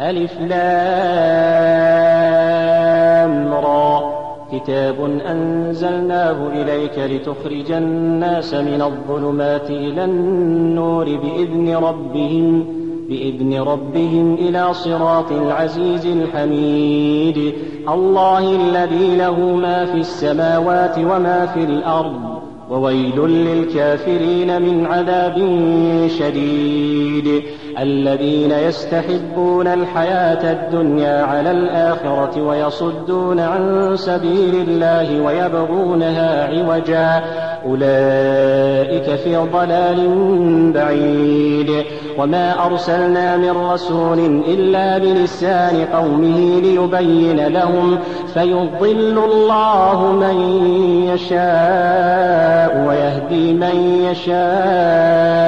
ألف لام را. كتاب أنزلناه إليك لتخرج الناس من الظلمات إلى النور بإذن ربهم بإذن ربهم إلى صراط العزيز الحميد. الله الذي له ما في السماوات وما في الأرض. وويل للكافرين من عذاب شديد. الذين يستحبون الحياة الدنيا على الآخرة ويصدون عن سبيل الله ويبغونها عوجا. أولئك في ضلال بعيد. وما أرسلنا من رسول إلا بلسان قومه ليبين لهم. فيضل الله من يشاء ويهدي من يشاء.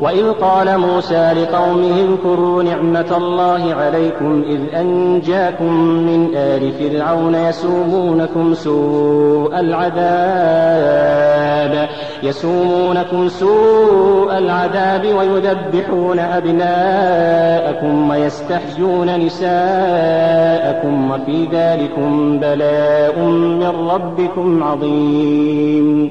وإذ قال موسى لقومه اذكروا نعمة الله عليكم إذ أنجاكم من آل فرعون يسومونكم سوء العذاب. يسومونكم سوء العذاب ويذبحون أبناءكم ويستحيون نساءكم وفي ذلكم بلاء من ربكم عظيم.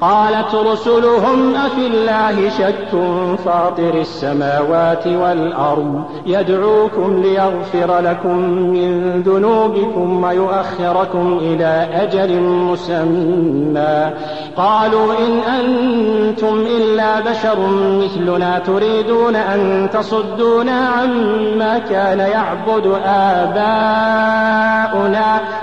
قالت رسلهم أفي الله شك فاطر السماوات والأرض يدعوكم ليغفر لكم من ذنوبكم ويؤخركم إلى أجل مسمى. قالوا إن أنتم إلا بشر مثلنا تريدون أن تصدونا عما كان يعبد آباؤنا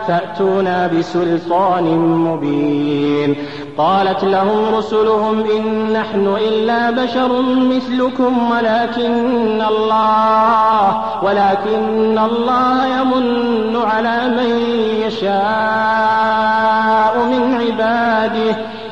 فأتونا بسلطان مبين. قالت لهم رسلهم إن نحن إلا بشر مثلكم ولكن الله ولكن الله يمن على من يشاء من عباده.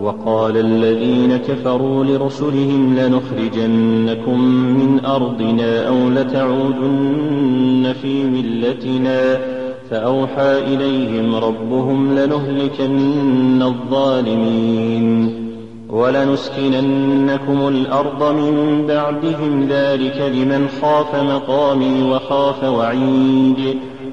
وقال الذين كفروا لرسلهم لنخرجنكم من أرضنا أو لتعودن في ملتنا. فأوحى إليهم ربهم لنهلكن الظالمين. ولنسكننكم الأرض من بعدهم ذلك لمن خاف مقامي وخاف وعيد.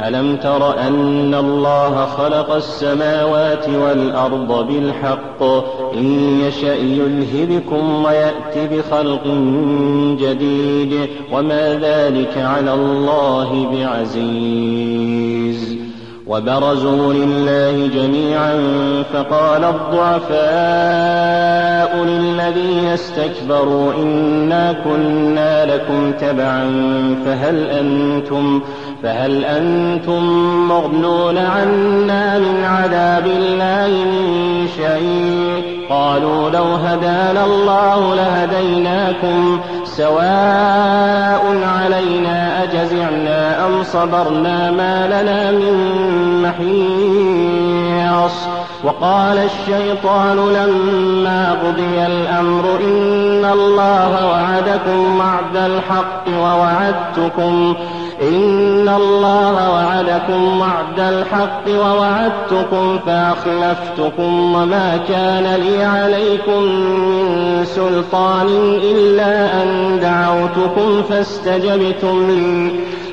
ألم تر أن الله خلق السماوات والأرض بالحق؟ إن يشأ يلهبكم ويأت بخلق جديد. وما ذلك على الله بعزيز. وبرزوا لله جميعا فقال الضعفاء للذين استكبروا إنا كنا لكم تبعا فهل أنتم فهل أنتم مغنون عنا من عذاب الله من شيء؟ قالوا لو هدانا الله لهديناكم سواء علينا أجزعنا أم صبرنا ما لنا من محيص. وقال الشيطان لما قضي الأمر إن الله وعدكم وعد الحق ووعدتكم. إن الله وعدكم وعد الحق ووعدتكم فأخلفتكم وما كان لي عليكم من سلطان إلا أن دعوتكم فاستجبتم لي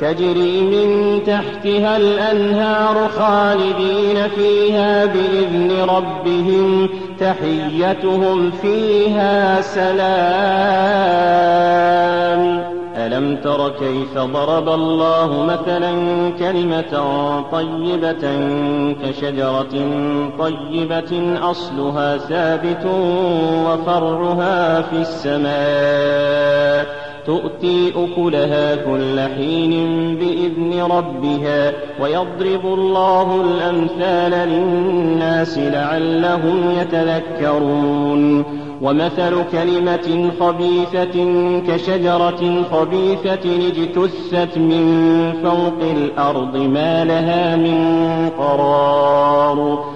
تجري من تحتها الأنهار خالدين فيها بإذن ربهم تحيتهم فيها سلام. ألم تر كيف ضرب الله مثلا كلمة طيبة كشجرة طيبة أصلها ثابت وفرعها في السماء. تؤتي أكلها كل حين بإذن ربها ويضرب الله الأمثال للناس لعلهم يتذكرون. ومثل كلمة خبيثة كشجرة خبيثة اجتثت من فوق الأرض ما لها من قرار.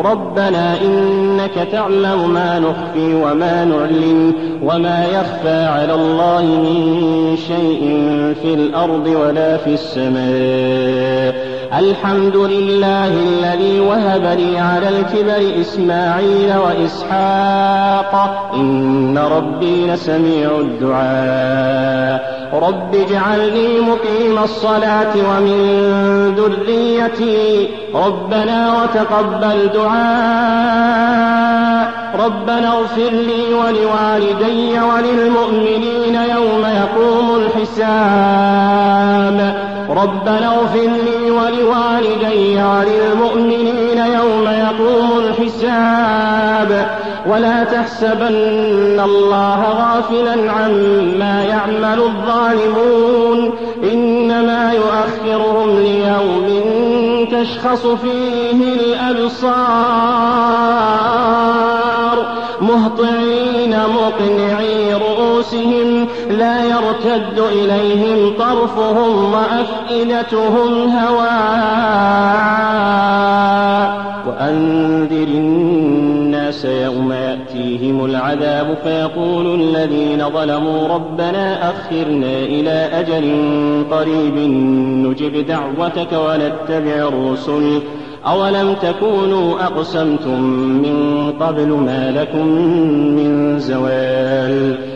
ربنا إنك تعلم ما نخفي وما نعلن وما يخفى على الله من شيء في الأرض ولا في السماء. الحمد لله الذي وهب لي على الكبر إسماعيل وإسحاق. إن ربي لسميع الدعاء. رب اجعلني مقيم الصلاة ومن ذريتي. ربنا وتقبل دعاء. ربنا اغفر لي ولوالدي وللمؤمنين يوم يقوم الحساب. ربنا اغفر لي ولوالدي وللمؤمنين يوم يقوم الحساب. ولا تحسبن الله غافلا عما يعمل الظالمون. إنما يؤخرهم ليوم تشخص فيه الأبصار. مهطعين مقنعي رؤوسهم لا يرتد إليهم طرفهم وأفئدتهم هواء. وأنذر الناس يوم يأتيهم العذاب فيقول الذين ظلموا ربنا أخرنا إلى أجل قريب نجب دعوتك ونتبع الرسل. أولم تكونوا أقسمتم من قبل ما لكم من زوال؟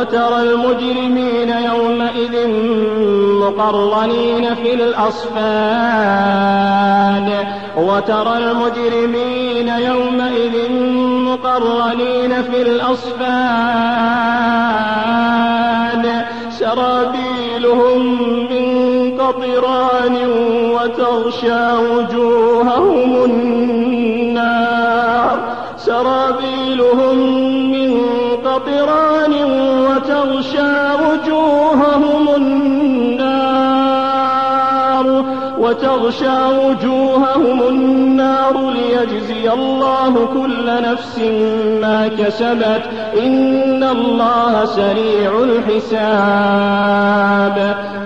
وترى المجرمين يومئذ مقرنين في الأصفاد. وترى المجرمين يومئذ مقرنين في الأصفاد. سرابيلهم من قطران وتغشى وجوههم النار. سرابيلهم من قطران وتغشى وجوههم النار وتغشى وجوههم النار ليجزي الله كل نفس ما كسبت. إن الله سريع الحساب.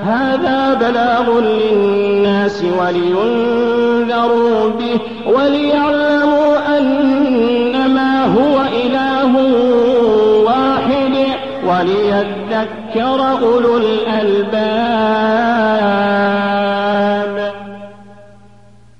هذا بلاغ للناس ولينذروا به وليعلموا أنما وليذكر أولو الألباب.